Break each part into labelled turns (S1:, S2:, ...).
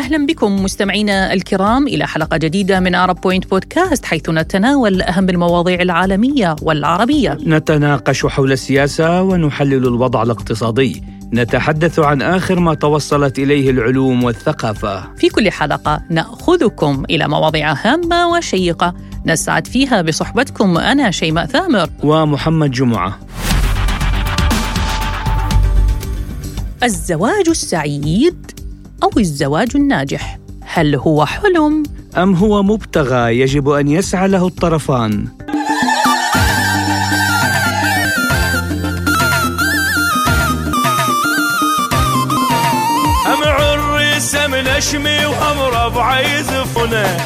S1: أهلا بكم مستمعينا الكرام إلى حلقة جديدة من ارب بوينت بودكاست حيث نتناول أهم المواضيع العالمية والعربية.
S2: نتناقش حول السياسة ونحلل الوضع الاقتصادي. نتحدث عن آخر ما توصلت إليه العلوم والثقافة.
S1: في كل حلقة نأخذكم إلى مواضيع هامة وشيقة نسعد فيها بصحبتكم أنا شيماء ثامر
S2: ومحمد جمعة.
S1: الزواج السعيد أو الزواج الناجح. هل هو حلم؟
S2: أم هو مبتغى يجب أن يسعى له الطرفان؟
S3: هم عريس هم نشمي وهم ربع يزفونه.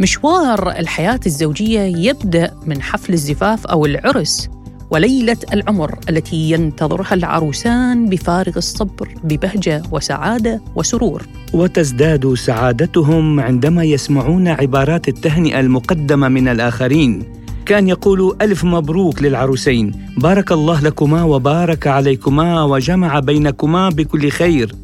S1: مشوار الحياة الزوجية يبدأ من حفل الزفاف أو العرس. وليلة العمر التي ينتظرها العروسان بفارغ الصبر ببهجة وسعادة وسرور.
S2: وتزداد سعادتهم عندما يسمعون عبارات التهنئة المقدمة من الآخرين. كان يقول ألف مبروك للعروسين بارك الله لكما وبارك عليكما وجمع بينكما بكل خير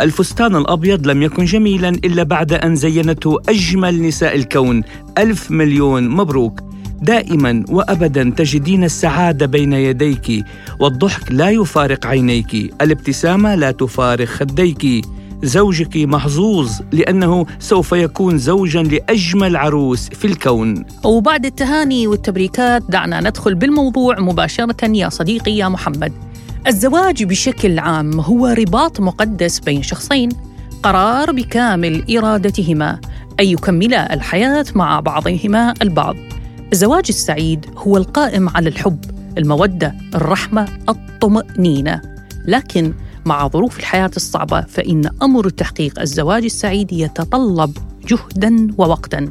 S2: الفستان الأبيض لم يكن جميلا إلا بعد أن زينته أجمل نساء الكون ألف مليون مبروك دائما وابدا تجدين السعادة بين يديك والضحك لا يفارق عينيك الابتسامة لا تفارق خديك زوجك محظوظ لأنه سوف يكون زوجا لأجمل عروس في الكون.
S1: وبعد التهاني والتبريكات دعنا ندخل بالموضوع مباشرة يا صديقي يا محمد. الزواج بشكل عام هو رباط مقدس بين شخصين، قرار بكامل إرادتهما أن يكملا الحياة مع بعضهما البعض. الزواج السعيد هو القائم على الحب المودة الرحمة الطمأنينة. لكن مع ظروف الحياة الصعبة فإن أمر تحقيق الزواج السعيد يتطلب جهدا ووقتا.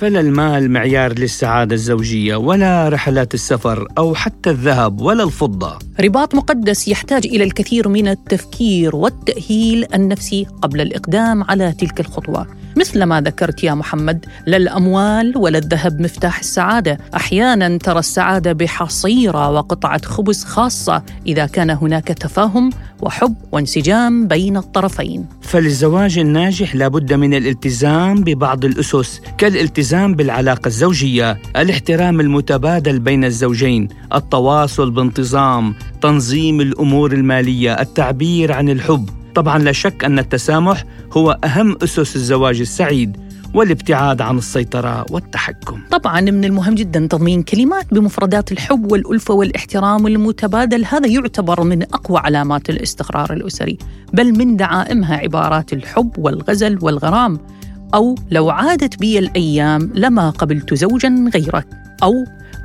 S2: فلا المال معيار للسعادة الزوجية ولا رحلات السفر أو حتى الذهب ولا الفضة.
S1: رباط مقدس يحتاج إلى الكثير من التفكير والتأهيل النفسي قبل الإقدام على تلك الخطوة. مثل ما ذكرت يا محمد لا الأموال ولا الذهب مفتاح السعادة. أحيانا ترى السعادة بحصيرة وقطعة خبز خاصة. إذا كان هناك تفاهم وحب وانسجام بين الطرفين.
S2: فللزواج الناجح لابد من الالتزام ببعض الأسس كالالتزام بالعلاقة الزوجية الاحترام المتبادل بين الزوجين التواصل بانتظام تنظيم الأمور المالية التعبير عن الحب. طبعا لا شك أن التسامح هو أهم أسس الزواج السعيد. والابتعاد عن السيطرة والتحكم.
S1: طبعا من المهم جدا تضمين كلمات بمفردات الحب والألفة والإحترام المتبادل. هذا يعتبر من أقوى علامات الاستقرار الأسري بل من دعائمها عبارات الحب والغزل والغرام. أو لو عادت بي الأيام لما قبلت زوجا غيرك أو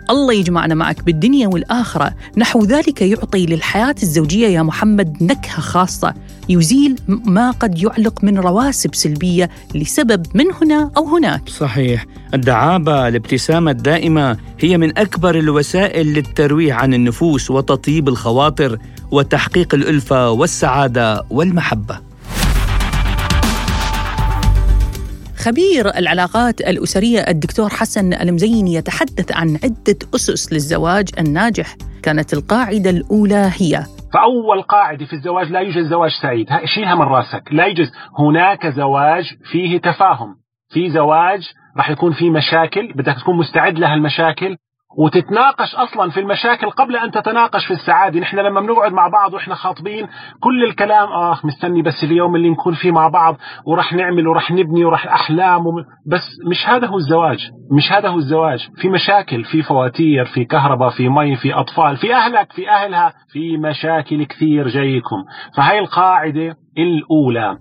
S1: الله يجمعنا معك بالدنيا والآخرة. نحو ذلك يعطي للحياة الزوجية يا محمد نكهة خاصة. يزيل ما قد يعلق من رواسب سلبية لسبب من هنا أو هناك.
S2: صحيح. الدعابة الابتسامة الدائمة هي من أكبر الوسائل للترويح عن النفوس وتطيب الخواطر وتحقيق الألفة والسعادة والمحبة.
S1: خبير العلاقات الأسرية الدكتور حسن المزيني يتحدث عن عدة أسس للزواج الناجح. كانت القاعدة الأولى هي.
S4: فأول قاعدة في الزواج لا يوجد زواج سعيد. شيلها من راسك. لا يوجد. هناك زواج فيه تفاهم. في زواج راح يكون في مشاكل. بدك تكون مستعد لها المشاكل وتتناقش أصلا في المشاكل قبل أن تتناقش في السعادة، نحن لما بنقعد مع بعض وإحنا خاطبين كل الكلام آه مستني بس اليوم اللي نكون فيه مع بعض وراح نعمل وراح نبني وراح أحلام وم... بس مش هذا هو الزواج، مش هذا هو الزواج، في مشاكل، في فواتير، في كهرباء، في مي، في أطفال، في أهلك، في أهلها، في مشاكل كثير جايكم، فهي القاعدة الأولى.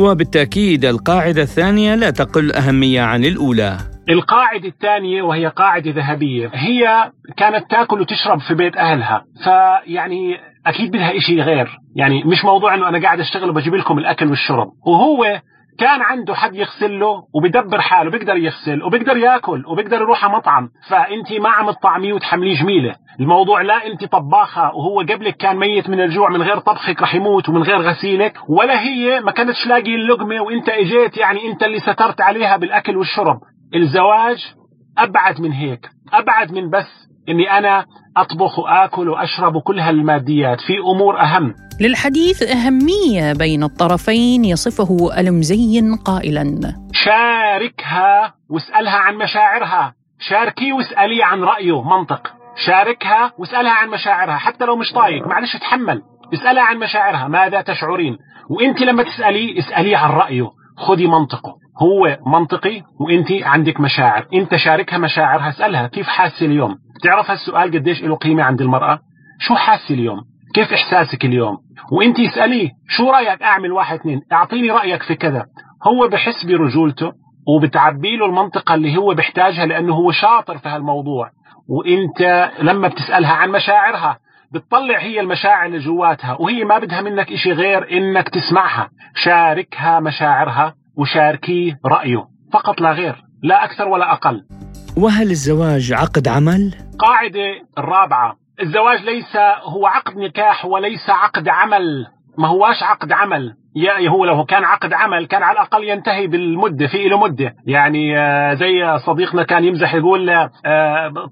S2: وبالتأكيد القاعدة الثانية لا تقل أهمية عن الأولى.
S4: القاعدة الثانية وهي قاعدة ذهبية هي كانت تأكل وتشرب في بيت أهلها فيعني أكيد بدها إشي غير يعني مش موضوع أنه أنا قاعد أشتغل وبجيب لكم الأكل والشرب وهو كان عنده حد يغسل له وبدبر حاله بيقدر يغسل وبيقدر ياكل وبيقدر يروح على مطعم. فانت ما عم تطعميه وتحمليه جميلة. الموضوع لا انت طباخة وهو قبلك كان ميت من الجوع من غير طبخك رح يموت ومن غير غسيلك ولا هي ما كانتش لاقي اللقمة وأنت إجيت يعني أنت اللي سترت عليها بالأكل والشرب. الزواج أبعد من هيك أبعد من بس إني أنا أطبخ وآكل وأشرب وكل هالماديات في أمور أهم.
S1: للحديث أهمية بين الطرفين يصفه المزين قائلا.
S4: شاركها واسألها عن مشاعرها. شاركي واسألي عن رأيه. منطق. شاركها واسألها عن مشاعرها. حتى لو مش طايق. معلش تحمل اسألها عن مشاعرها. ماذا تشعرين؟ وانت لما تساليه اساليه عن رأيه. خذي منطقه. هو منطقي وانت عندك مشاعر. انت شاركها مشاعرها اسالها كيف حاسه اليوم؟ تعرف هالسؤال قديش له قيمة عند المرأة؟ شو حاسه اليوم؟ كيف إحساسك اليوم؟ وانت اساليه شو رأيك أعمل واحد اثنين؟ أعطيني رأيك في كذا. هو بحس برجولته وبتعبي له المنطقة اللي هو بيحتاجها لأنه هو شاطر في هالموضوع. وانت لما بتسألها عن مشاعرها بتطلع هي المشاعر اللي جواتها وهي ما بدها منك إشي غير إنك تسمعها. شاركها مشاعرها وشاركيه رأيه. فقط لا غير لا أكثر ولا أقل.
S2: وهل الزواج عقد عمل؟
S4: قاعدة الرابعة الزواج ليس هو عقد نكاح وليس عقد عمل. ما هواش عقد عمل. هو لو كان عقد عمل كان على الأقل ينتهي بالمدة في له مدة. يعني آه، زي صديقنا كان يمزح يقول آه،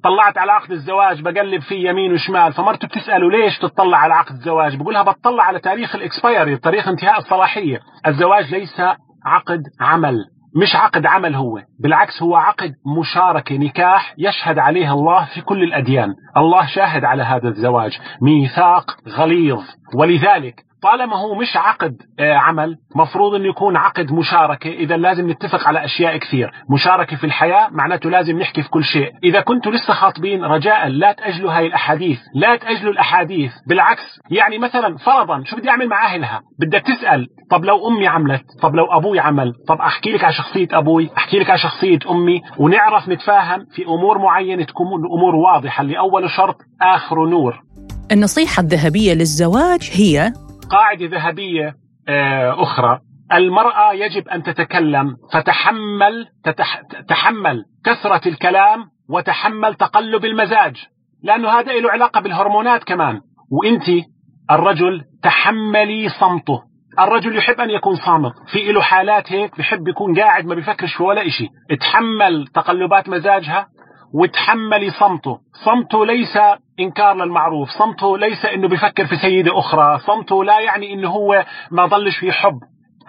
S4: طلعت على عقد الزواج بقلب فيه يمين وشمال فمرته بتساله ليش تطلع على عقد الزواج؟ بقولها بتطلع على تاريخ الإكسبايري تاريخ انتهاء الصلاحية. الزواج ليس عقد عمل مش عقد عمل هو بالعكس هو عقد مشاركة نكاح يشهد عليه الله في كل الأديان. الله شاهد على هذا الزواج ميثاق غليظ. ولذلك طالما هو مش عقد آه، عمل مفروض إنه يكون عقد مشاركة. إذا لازم نتفق على أشياء كثير. مشاركة في الحياة معناته لازم نحكي في كل شيء. إذا كنتوا لسه خاطبين رجاء لا تأجلوا هاي الأحاديث. لا تأجلوا الأحاديث. بالعكس يعني مثلا فرضا شو بدي أعمل مع أهلها؟ بدك تسأل طب لو أمي عملت؟ طب لو أبوي عمل؟ طب أحكي لك عن شخصية أبوي أحكي لك عن شخصية أمي ونعرف نتفاهم في أمور معينة تكون امور واضحة. اللي أول شرط آخر نور.
S1: النصيحة الذهبية للزواج هي
S4: قاعدة ذهبية آه، أخرى. المرأة يجب أن تتكلم فتحمل تتح تحمل كثرة الكلام وتحمل تقلب المزاج لأنه هذا له علاقة بالهرمونات كمان. وأنت الرجل تحملي صمته. الرجل يحب أن يكون صامت. في له حالات هيك بحب يكون قاعد ما بيفكرش في ولا إشي. تحمل تقلبات مزاجها وتحملي صمته. صمته ليس إنكار للمعروف. صمته ليس إنه بفكر في سيدة أخرى. صمته لا يعني إنه هو ما ضلش في حب.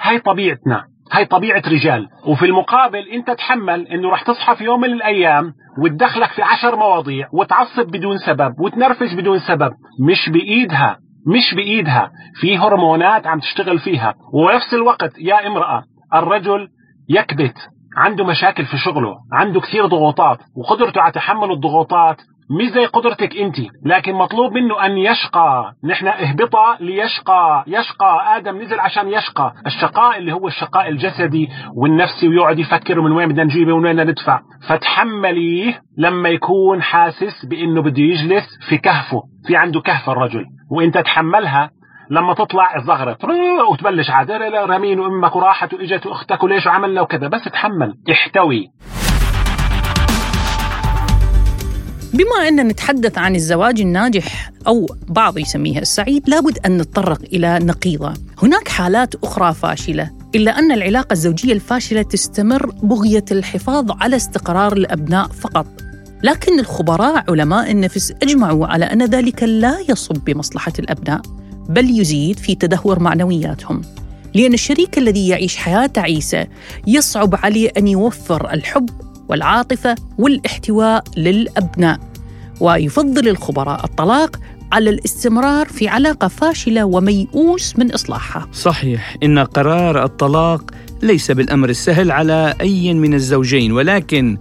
S4: هاي طبيعتنا. هاي طبيعة رجال. وفي المقابل أنت تحمل إنه رح تصحى في يوم من الأيام وتدخلك في عشر مواضيع وتعصب بدون سبب وتنرفز بدون سبب. مش بإيدها. مش بإيدها. في هرمونات عم تشتغل فيها. ونفس الوقت يا امرأة الرجل يكبت. عنده مشاكل في شغله عنده كثير ضغوطات وقدرته على تحمل الضغوطات مش زي قدرتك انت لكن مطلوب منه أن يشقى. نحن اهبط ليشقى. يشقى. آدم نزل عشان يشقى. الشقاء اللي هو الشقاء الجسدي والنفسي ويقعد يفكر من وين بدنا نجيبه ومن وين ندفع. فتحمليه لما يكون حاسس بأنه بده يجلس في كهفه. في عنده كهف الرجل. وإنت تحملها لما تطلع الزغرة وتبلش عاد رمين وأمك وراحت وإجت واختك وليش وعملنا وكذا بس تحمل احتوي.
S1: بما أن نتحدث عن الزواج الناجح أو بعض يسميها السعيد لابد أن نتطرق إلى نقيضة. هناك حالات أخرى فاشلة إلا أن العلاقة الزوجية الفاشلة تستمر بغية الحفاظ على استقرار الأبناء فقط. لكن الخبراء علماء النفس أجمعوا على أن ذلك لا يصب بمصلحة الأبناء. بل يزيد في تدهور معنوياتهم. لأن الشريك الذي يعيش حياة تعيسة يصعب عليه أن يوفر الحب والعاطفة والاحتواء للأبناء. ويفضل الخبراء الطلاق على الاستمرار في علاقة فاشلة وميؤوس من إصلاحها.
S2: صحيح إن قرار الطلاق ليس بالأمر السهل على أي من الزوجين ولكن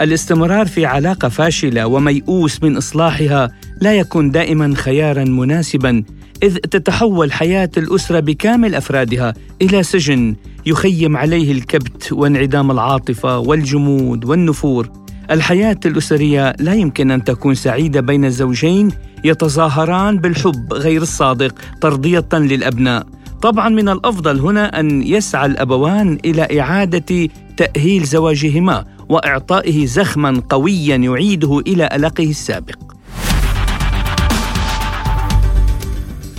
S2: الاستمرار في علاقة فاشلة وميؤوس من إصلاحها لا يكون دائما خيارا مناسبا إذ تتحول حياة الأسرة بكامل أفرادها إلى سجن يخيم عليه الكبت وانعدام العاطفة والجمود والنفور. الحياة الأسرية لا يمكن أن تكون سعيدة بين الزوجين يتظاهران بالحب غير الصادق ترضية للأبناء. طبعا من الأفضل هنا أن يسعى الأبوان إلى إعادة تأهيل زواجهما وإعطائه زخما قويا يعيده إلى ألقه السابق.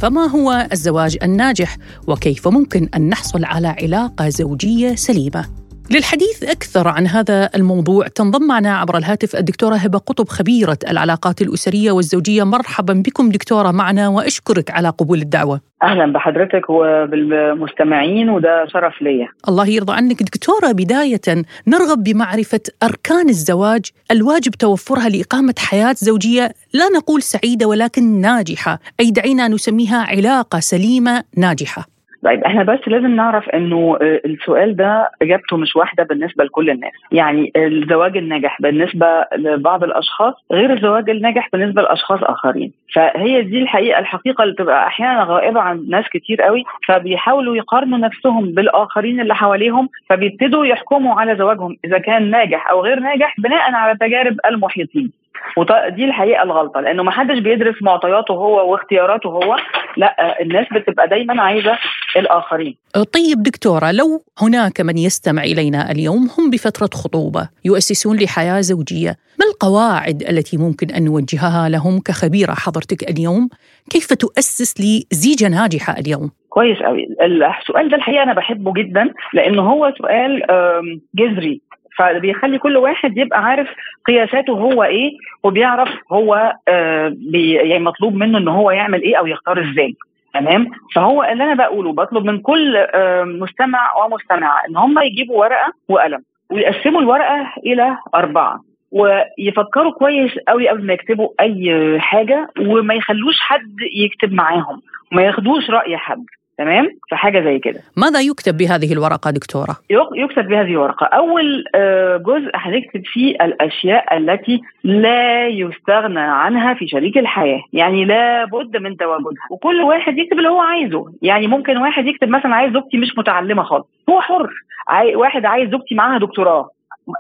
S1: فما هو الزواج الناجح؟ وكيف ممكن أن نحصل على علاقة زوجية سليمة؟ للحديث أكثر عن هذا الموضوع تنضم معنا عبر الهاتف الدكتورة هبة قطب خبيرة العلاقات الأسرية والزوجية. مرحبا بكم دكتورة معنا وأشكرك على قبول الدعوة.
S5: أهلا بحضرتك وبالمستمعين وده شرف ليا.
S1: الله يرضى عنك. دكتورة بداية نرغب بمعرفة أركان الزواج الواجب توفرها لإقامة حياة زوجية لا نقول سعيدة ولكن ناجحة. أي دعينا نسميها علاقة سليمة ناجحة.
S5: طيب إحنا بس لازم نعرف انه آه، السؤال ده اجابته مش واحدة بالنسبة لكل الناس. يعني الزواج الناجح بالنسبة لبعض الأشخاص غير الزواج الناجح بالنسبة لأشخاص آخرين. فهي دي الحقيقة الحقيقة اللي بتبقى أحيانا غائبة عن ناس كتير قوي فبيحاولوا يقارنوا نفسهم بالآخرين اللي حواليهم فبيبتدوا يحكموا على زواجهم إذا كان ناجح أو غير ناجح بناء على تجارب المحيطين. ودي الحقيقة الغلطة لأنه ما حدش بيدرس معطياته هو واختياراته هو لأ الناس بتبقى دايما عايزة الآخرين.
S1: طيب دكتورة لو هناك من يستمع إلينا اليوم هم بفترة خطوبة يؤسسون لحياة زوجية ما القواعد التي ممكن أن نوجهها لهم كخبيرة حضرتك اليوم؟ كيف تؤسس لزيجة ناجحة اليوم؟
S5: كويس قوي السؤال ده الحقيقة أنا بحبه جدا لأنه هو سؤال جذري. فبيخلي كل واحد يبقى عارف قياساته هو إيه وبيعرف هو آه بي يعني مطلوب منه إن هو يعمل إيه أو يختار إزاي. تمام؟ فهو اللي أنا بقوله بطلب من كل آه مستمع ومستمعة إن هم يجيبوا ورقة وقلم ويقسموا الورقة إلى أربعة ويفكروا كويس قوي قبل ما يكتبوا أي حاجة وما يخلوش حد يكتب معاهم وما ياخدوش رأي حد. تمام؟ فحاجة زي كده.
S1: ماذا يكتب بهذه الورقة دكتورة؟
S5: يكتب بهذه الورقة. أول آه، جزء هنكتب فيه الأشياء التي لا يستغنى عنها في شريك الحياة. يعني لا بد من تواجدها. وكل واحد يكتب اللي هو عايزه. يعني ممكن واحد يكتب مثلا عايز زوجتي مش متعلمة خالص. هو حر. واحد عايز زوجتي معاها دكتوراه.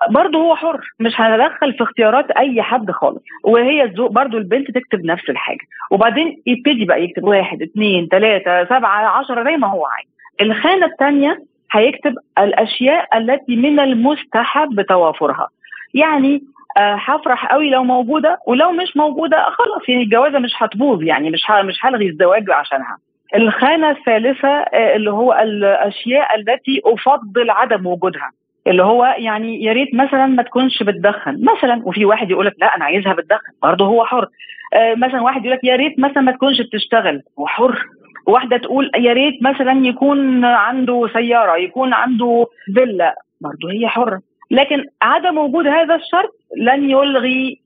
S5: برضه هو حر مش هندخل في اختيارات أي حد خالص. وهي الذوق برضه البنت تكتب نفس الحاجة. وبعدين يبتدي بقى يكتب واحد اثنين ثلاثة سبعة عشرة زي ما هو عايز. الخانة الثانية هيكتب الأشياء التي من المستحب توافرها يعني آه، هفرح قوي لو موجودة ولو مش موجودة خلاص يعني الجوازة مش هتبوظ يعني مش مش هلغي الزواج عشانها. الخانة الثالثة آه، اللي هو الأشياء التي أفضل عدم وجودها. اللي هو يعني يا ريت مثلا ما تكونش بتدخن. مثلا وفي واحد يقول لك لا أنا عايزها بتدخن. برضه هو حر. آه مثلا واحد يقول لك يا ريت مثلا ما تكونش بتشتغل. هو حر. واحدة تقول يا ريت مثلا يكون عنده سيارة يكون عنده فيلا. برضه هي حره لكن عدم وجود هذا الشرط لن يلغي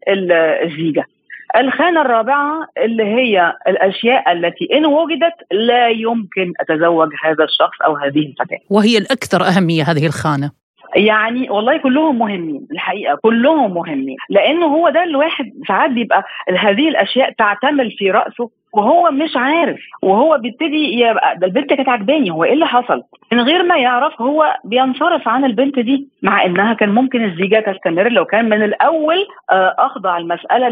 S5: الزيجة. الخانة الرابعة اللي هي الأشياء التي إن وجدت لا يمكن أتزوج هذا الشخص أو هذه الفتاة.
S1: وهي الأكثر أهمية هذه الخانة.
S5: يعني والله كلهم مهمين الحقيقة كلهم مهمين لأنه هو ده الواحد ساعات بيبقى هذه الأشياء تعتمل في رأسه وهو مش عارف وهو بيبتدي يبقى ده البنت كانت عجباني هو إيه اللي حصل؟ من غير ما يعرف هو بينصرف عن البنت دي مع إنها كان ممكن الزيجة تستمر لو كان من الأول آه، أخضع المسألة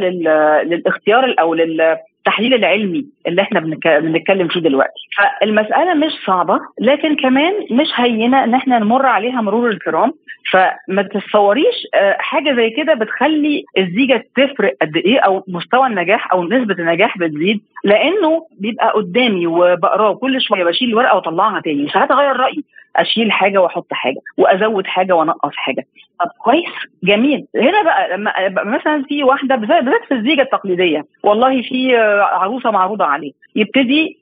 S5: للإختيار أو لل التحليل العلمي اللي إحنا بنتكلم فيه دلوقتي. فالمسألة مش صعبة لكن كمان مش هينة إن إحنا نمر عليها مرور الكرام. فما تتصوريش آه، حاجة زي كده بتخلي الزيجة تفرق قد إيه أو مستوى النجاح أو نسبة النجاح بتزيد لأنه بيبقى قدامي وبقراه كل شوية بشيل الورقة وأطلعها تاني. ساعات اغير رأيي أشيل حاجة وأحط حاجة وأزود حاجة وأنقص حاجة. طب كويس جميل. هنا بقى لما مثلا في واحدة بالذات في الزيجة التقليدية والله في عروسة معروضة عليه يبتدي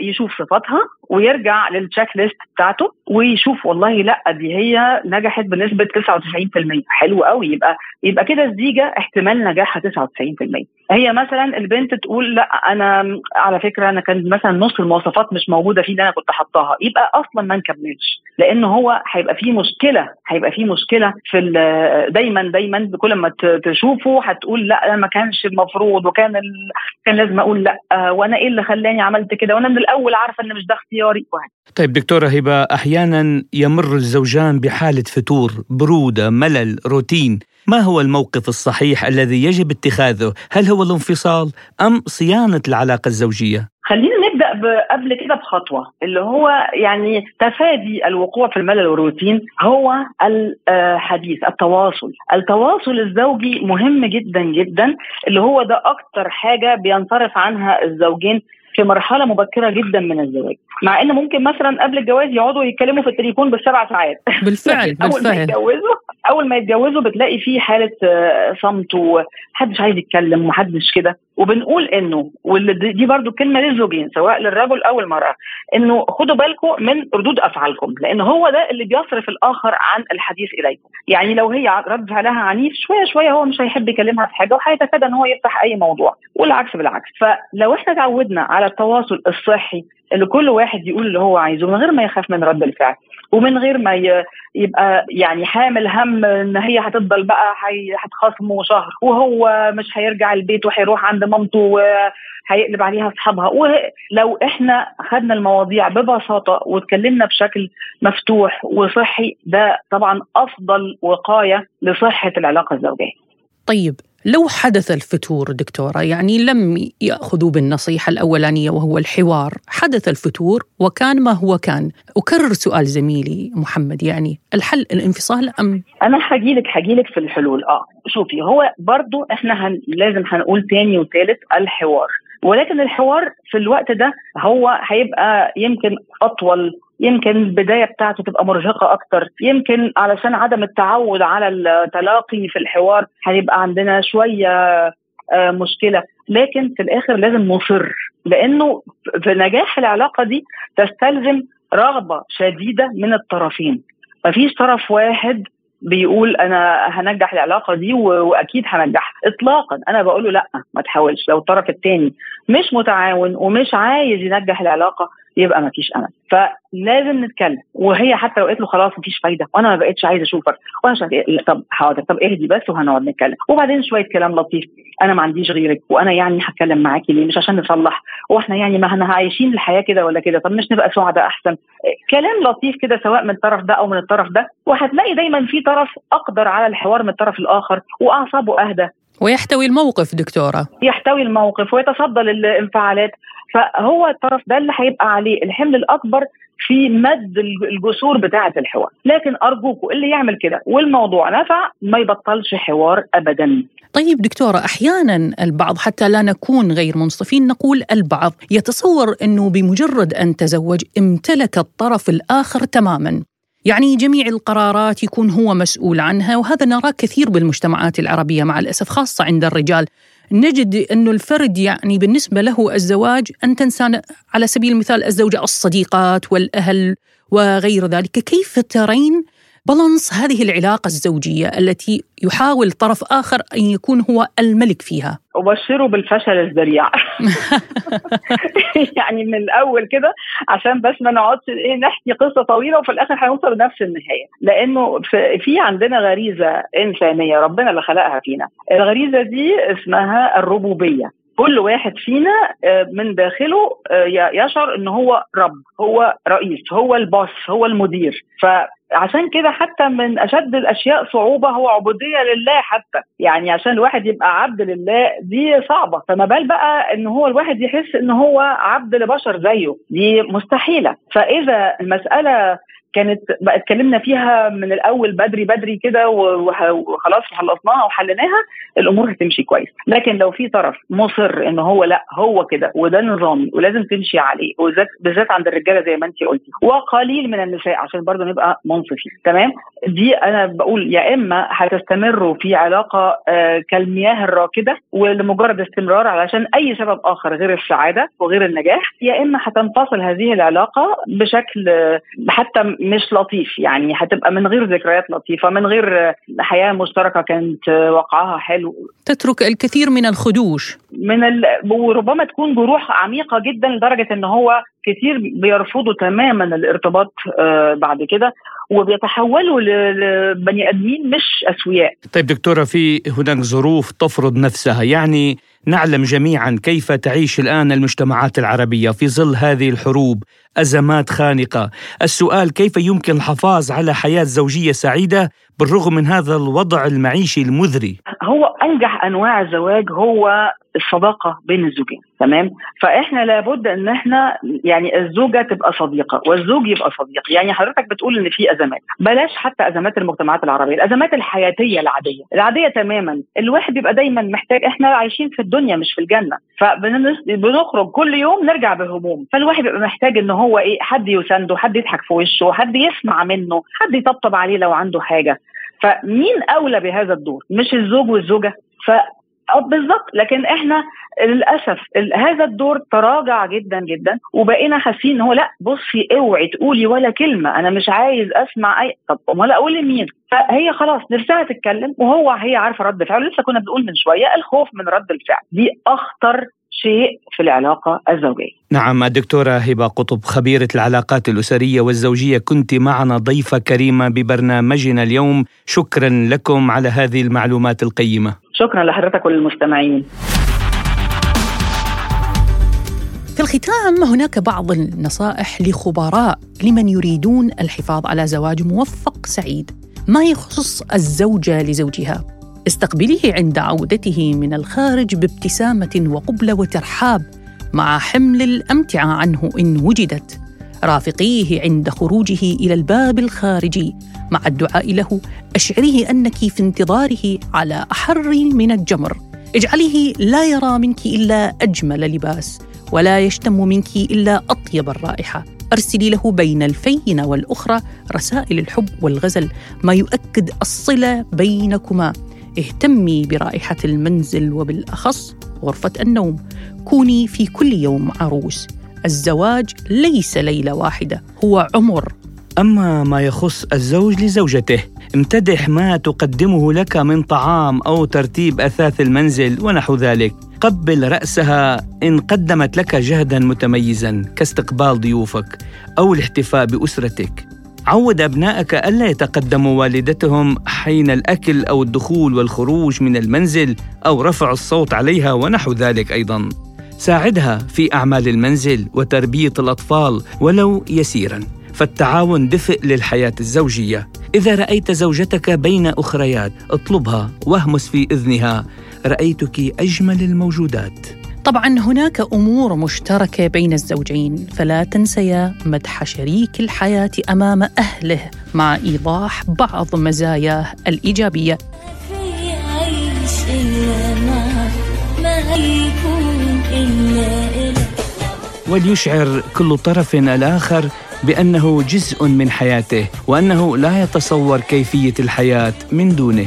S5: يشوف صفاتها ويرجع للتشيك ليست بتاعته ويشوف والله لأ دي هي نجحت بنسبة 99% حلو قوي. يبقى يبقى كده الزيجة احتمال نجاحها 99% هي مثلا البنت تقول لأ أنا على فكرة أنا كان مثلا نص المواصفات مش موجودة فيه اللي أنا كنت حطاها يبقى أصلا ما نكملش لأن هو هيبقى فيه مشكلة هيبقى فيه مشكلة في دايما دايما كل ما تشوفه هتقول لا ما كانش المفروض وكان ال... كان لازم أقول لا. وأنا إيه اللي خلاني عملت كده؟ وأنا من الأول عارفة إن مش ده اختياري.
S2: طيب دكتورة هبة أحيانا يمر الزوجان بحالة فتور برودة ملل روتين. ما هو الموقف الصحيح الذي يجب اتخاذه؟ هل هو الانفصال أم صيانة العلاقة الزوجية؟
S5: خلينا نبدأ قبل كده بخطوة اللي هو يعني تفادي الوقوع في الملل والروتين هو الحديث التواصل. التواصل الزوجي مهم جدا جدا اللي هو ده أكتر حاجة بينصرف عنها الزوجين في مرحلة مبكرة جدا من الزواج. مع إن ممكن مثلا قبل الجواز يقعدوا يتكلموا في التليفون بالسبع ساعات.
S1: بالفعل
S5: أول ما
S1: بالفعل.
S5: يتجوزوا أول ما يتجوزوا بتلاقي في حالة آه، صمت ومحدش عايز يتكلم ومحدش كده. وبنقول إنه واللي دي برضو كلمة للزوجين سواء للرجل أو المرأة إنه خدوا بالكم من ردود أفعالكم لأن هو ده اللي بيصرف الآخر عن الحديث إليكم. يعني لو هي رد فعلها عنيف شوية شوية هو مش هيحب يكلمها في حاجة وهيتفادى إن هو يفتح أي موضوع. والعكس بالعكس. فلو إحنا تعودنا على التواصل الصحي اللي كل واحد يقول اللي هو عايزه من غير ما يخاف من رد الفعل ومن غير ما يبقى يعني حامل هم إن هي هتفضل بقى هتخاصمه شهر وهو مش هيرجع البيت وهيروح عند مامته وهيقلب عليها أصحابها. ولو إحنا خدنا المواضيع ببساطة واتكلمنا بشكل مفتوح وصحي ده طبعا أفضل وقاية لصحة العلاقة الزوجية.
S1: طيب لو حدث الفتور دكتورة يعني لم يأخذوا بالنصيحة الأولانية وهو الحوار حدث الفتور وكان ما هو كان. أكرر سؤال زميلي محمد يعني الحل الانفصال أم؟
S5: أنا هجيلك هجيلك في الحلول. آه شوفي هو برضو إحنا هن لازم هنقول تاني وتالت الحوار. ولكن الحوار في الوقت ده هو هيبقى يمكن أطول يمكن البداية بتاعته تبقى مرهقة أكتر. يمكن علشان عدم التعود على التلاقي في الحوار هيبقى عندنا شوية آه، مشكلة. لكن في الآخر لازم نصر لأنه في نجاح العلاقة دي تستلزم رغبة شديدة من الطرفين. مفيش طرف واحد بيقول أنا هنجح العلاقة دي وأكيد هنجحها اطلاقا. أنا بقول له لأ ما تحاولش. لو الطرف الثاني مش متعاون ومش عايز ينجح العلاقة يبقى ما فيش أمل. فلازم نتكلم. وهي حتى لو قالت له خلاص مفيش فايدة وأنا ما بقتش عايزة أشوفك. وأنا مش عارفة إيه. طب حاضر طب اهدي بس وهنقعد نتكلم. وبعدين شوية كلام لطيف. أنا ما عنديش غيرك وأنا يعني هتكلم معاكي ليه؟ مش عشان نصلح. وإحنا يعني ما إحنا عايشين الحياة كده ولا كده طب مش نبقى سعداء أحسن؟ كلام لطيف كده سواء من الطرف ده أو من الطرف ده. وهتلاقي دايما في طرف أقدر على الحوار من الطرف الآخر وأعصابه أهدى.
S1: ويحتوي الموقف دكتورة.
S5: يحتوي الموقف ويتصدى للانفعالات. فهو الطرف ده اللي هيبقى عليه الحمل الأكبر في مد الجسور بتاعة الحوار. لكن أرجوكوا اللي يعمل كده والموضوع نفع ما يبطلش حوار ابدا.
S1: طيب دكتورة أحيانا البعض حتى لا نكون غير منصفين نقول البعض يتصور أنه بمجرد أن تزوج امتلك الطرف الآخر تماما. يعني جميع القرارات يكون هو مسؤول عنها وهذا نراه كثير بالمجتمعات العربية مع الأسف خاصة عند الرجال. نجد أنه الفرد يعني بالنسبة له الزواج أن تنسى على سبيل المثال الزوجة الصديقات والأهل وغير ذلك. كيف ترين بالانس هذه العلاقة الزوجية التي يحاول طرف آخر أن يكون هو الملك فيها.
S5: أبشره بالفشل الذريع. يعني من الأول كده عشان بس ما نقعدش إيه نحكي قصة طويلة وفي الآخر هنوصل لنفس النهاية. لأنه في, عندنا غريزة إنسانية ربنا اللي خلقها فينا. الغريزة دي اسمها الربوبية. كل واحد فينا من داخله يشعر إن هو رب هو رئيس هو الباص هو المدير. فعشان كده حتى من أشد الأشياء صعوبة هو عبودية لله حتى. يعني عشان الواحد يبقى عبد لله دي صعبة. فما بال بقى إن هو الواحد يحس إن هو عبد لبشر زيه. دي مستحيلة. فإذا المسألة كانت بقى اتكلمنا فيها من الأول بدري بدري كده وخلاص خلصناها وحليناها الأمور هتمشي كويس. لكن لو في طرف مصر إن هو لأ هو كده وده نظامي ولازم تمشي عليه بالذات عند الرجالة زي ما انت قلتي وقليل من النساء عشان برضه نبقى منصفين. تمام؟ دي أنا بقول يا إما هتستمروا في علاقة آه كالمياه الراكده ولمجرد استمرار علشان أي سبب آخر غير السعادة وغير النجاح يا إما هتنفصل هذه العلاقة بشكل آه حتى مش لطيف يعني هتبقى من غير ذكريات لطيفة من غير حياة مشتركة كانت وقعها حلو.
S1: تترك الكثير من الخدوش.
S5: من ال... وربما تكون جروح عميقة جدا لدرجة إن هو كتير بيرفضوا تماما الارتباط آه بعد كده. وبيتحولوا لبني آدمين مش أسوياء.
S2: طيب دكتورة في هناك ظروف تفرض نفسها يعني نعلم جميعا كيف تعيش الآن المجتمعات العربية في ظل هذه الحروب، أزمات خانقة، السؤال كيف يمكن الحفاظ على حياة زوجية سعيدة بالرغم من هذا الوضع المعيشي المذري
S5: هو أنجح أنواع الزواج هو الصداقة بين الزوجين تمام؟ فإحنا لابد إن إحنا يعني الزوجة تبقى صديقة والزوج يبقى صديق. يعني حضرتك بتقول إن في أزمات بلاش حتى أزمات المجتمعات العربية الأزمات الحياتية العادية. العادية تماما الواحد بيبقى دايما محتاج إحنا عايشين في الدنيا مش في الجنة فبنخرج كل يوم نرجع بهموم. فالواحد بيبقى محتاج إن هو إيه حد يسنده حد يضحك في وشه حد يسمع منه حد يطبطب عليه لو عنده حاجة. فمين أولى بهذا الدور؟ مش الزوج والزوجة؟ ف بالظبط لكن إحنا للأسف هذا الدور تراجع جدا جدا وبقينا حاسين إن هو لأ بصي اوعي تقولي ولا كلمة أنا مش عايز أسمع اي طب أمال أقول لمين؟ فهي خلاص نفسها تتكلم وهو هي عارفة رد فعله لسه كنا بنقول من شوية الخوف من رد الفعل. دي أخطر شيء في العلاقة الزوجية.
S2: نعم الدكتورة هبة قطب خبيرة العلاقات الأسرية والزوجية كنت معنا ضيفة كريمة ببرنامجنا اليوم. شكرا لكم على هذه المعلومات القيمة.
S5: شكرا لحضرتك وللمستمعين.
S1: في الختام هناك بعض النصائح لخبراء لمن يريدون الحفاظ على زواج موفق سعيد. ما يخص الزوجة لزوجها؟ استقبليه عند عودته من الخارج بابتسامة وقبلة وترحاب مع حمل الأمتعة عنه إن وجدت. رافقيه عند خروجه إلى الباب الخارجي مع الدعاء له أشعريه أنك في انتظاره على أحر من الجمر. اجعليه لا يرى منك إلا أجمل لباس ولا يشتم منك إلا أطيب الرائحة. أرسلي له بين الفين والأخرى رسائل الحب والغزل ما يؤكد الصلة بينكما. اهتمي برائحة المنزل وبالأخص غرفة النوم. كوني في كل يوم عروس. الزواج ليس ليلة واحدة هو عمر.
S2: أما ما يخص الزوج لزوجته امتدح ما تقدمه لك من طعام أو ترتيب أثاث المنزل ونحو ذلك. قبل رأسها إن قدمت لك جهدا متميزا كاستقبال ضيوفك أو الاحتفاء بأسرتك. عود أبنائك ألا يتقدموا والدتهم حين الأكل أو الدخول والخروج من المنزل أو رفع الصوت عليها ونحو ذلك أيضا. ساعدها في أعمال المنزل وتربية الأطفال ولو يسيرا. فالتعاون دفء للحياة الزوجية. إذا رأيت زوجتك بين أخريات اطلبها واهمس في إذنها. رأيتك أجمل الموجودات.
S1: طبعا هناك أمور مشتركة بين الزوجين فلا تنسيا مدح شريك الحياة أمام أهله مع إيضاح بعض مزاياه الإيجابية.
S2: وليشعر كل طرف الآخر بأنه جزء من حياته وأنه لا يتصور كيفية الحياة من دونه.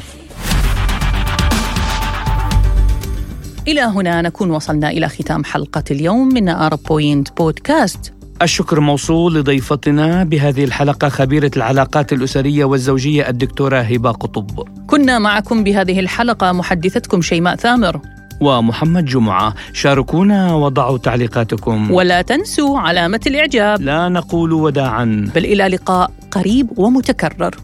S1: إلى هنا نكون وصلنا إلى ختام حلقة اليوم من أر بوينت بودكاست.
S2: الشكر موصول لضيفتنا بهذه الحلقة خبيرة العلاقات الأسرية والزوجية الدكتورة هبة قطب.
S1: كنا معكم بهذه الحلقة محدثتكم شيماء ثامر.
S2: ومحمد جمعة. شاركونا وضعوا تعليقاتكم.
S1: ولا تنسوا علامة الإعجاب.
S2: لا نقول وداعا.
S1: بل إلى لقاء قريب ومتكرر.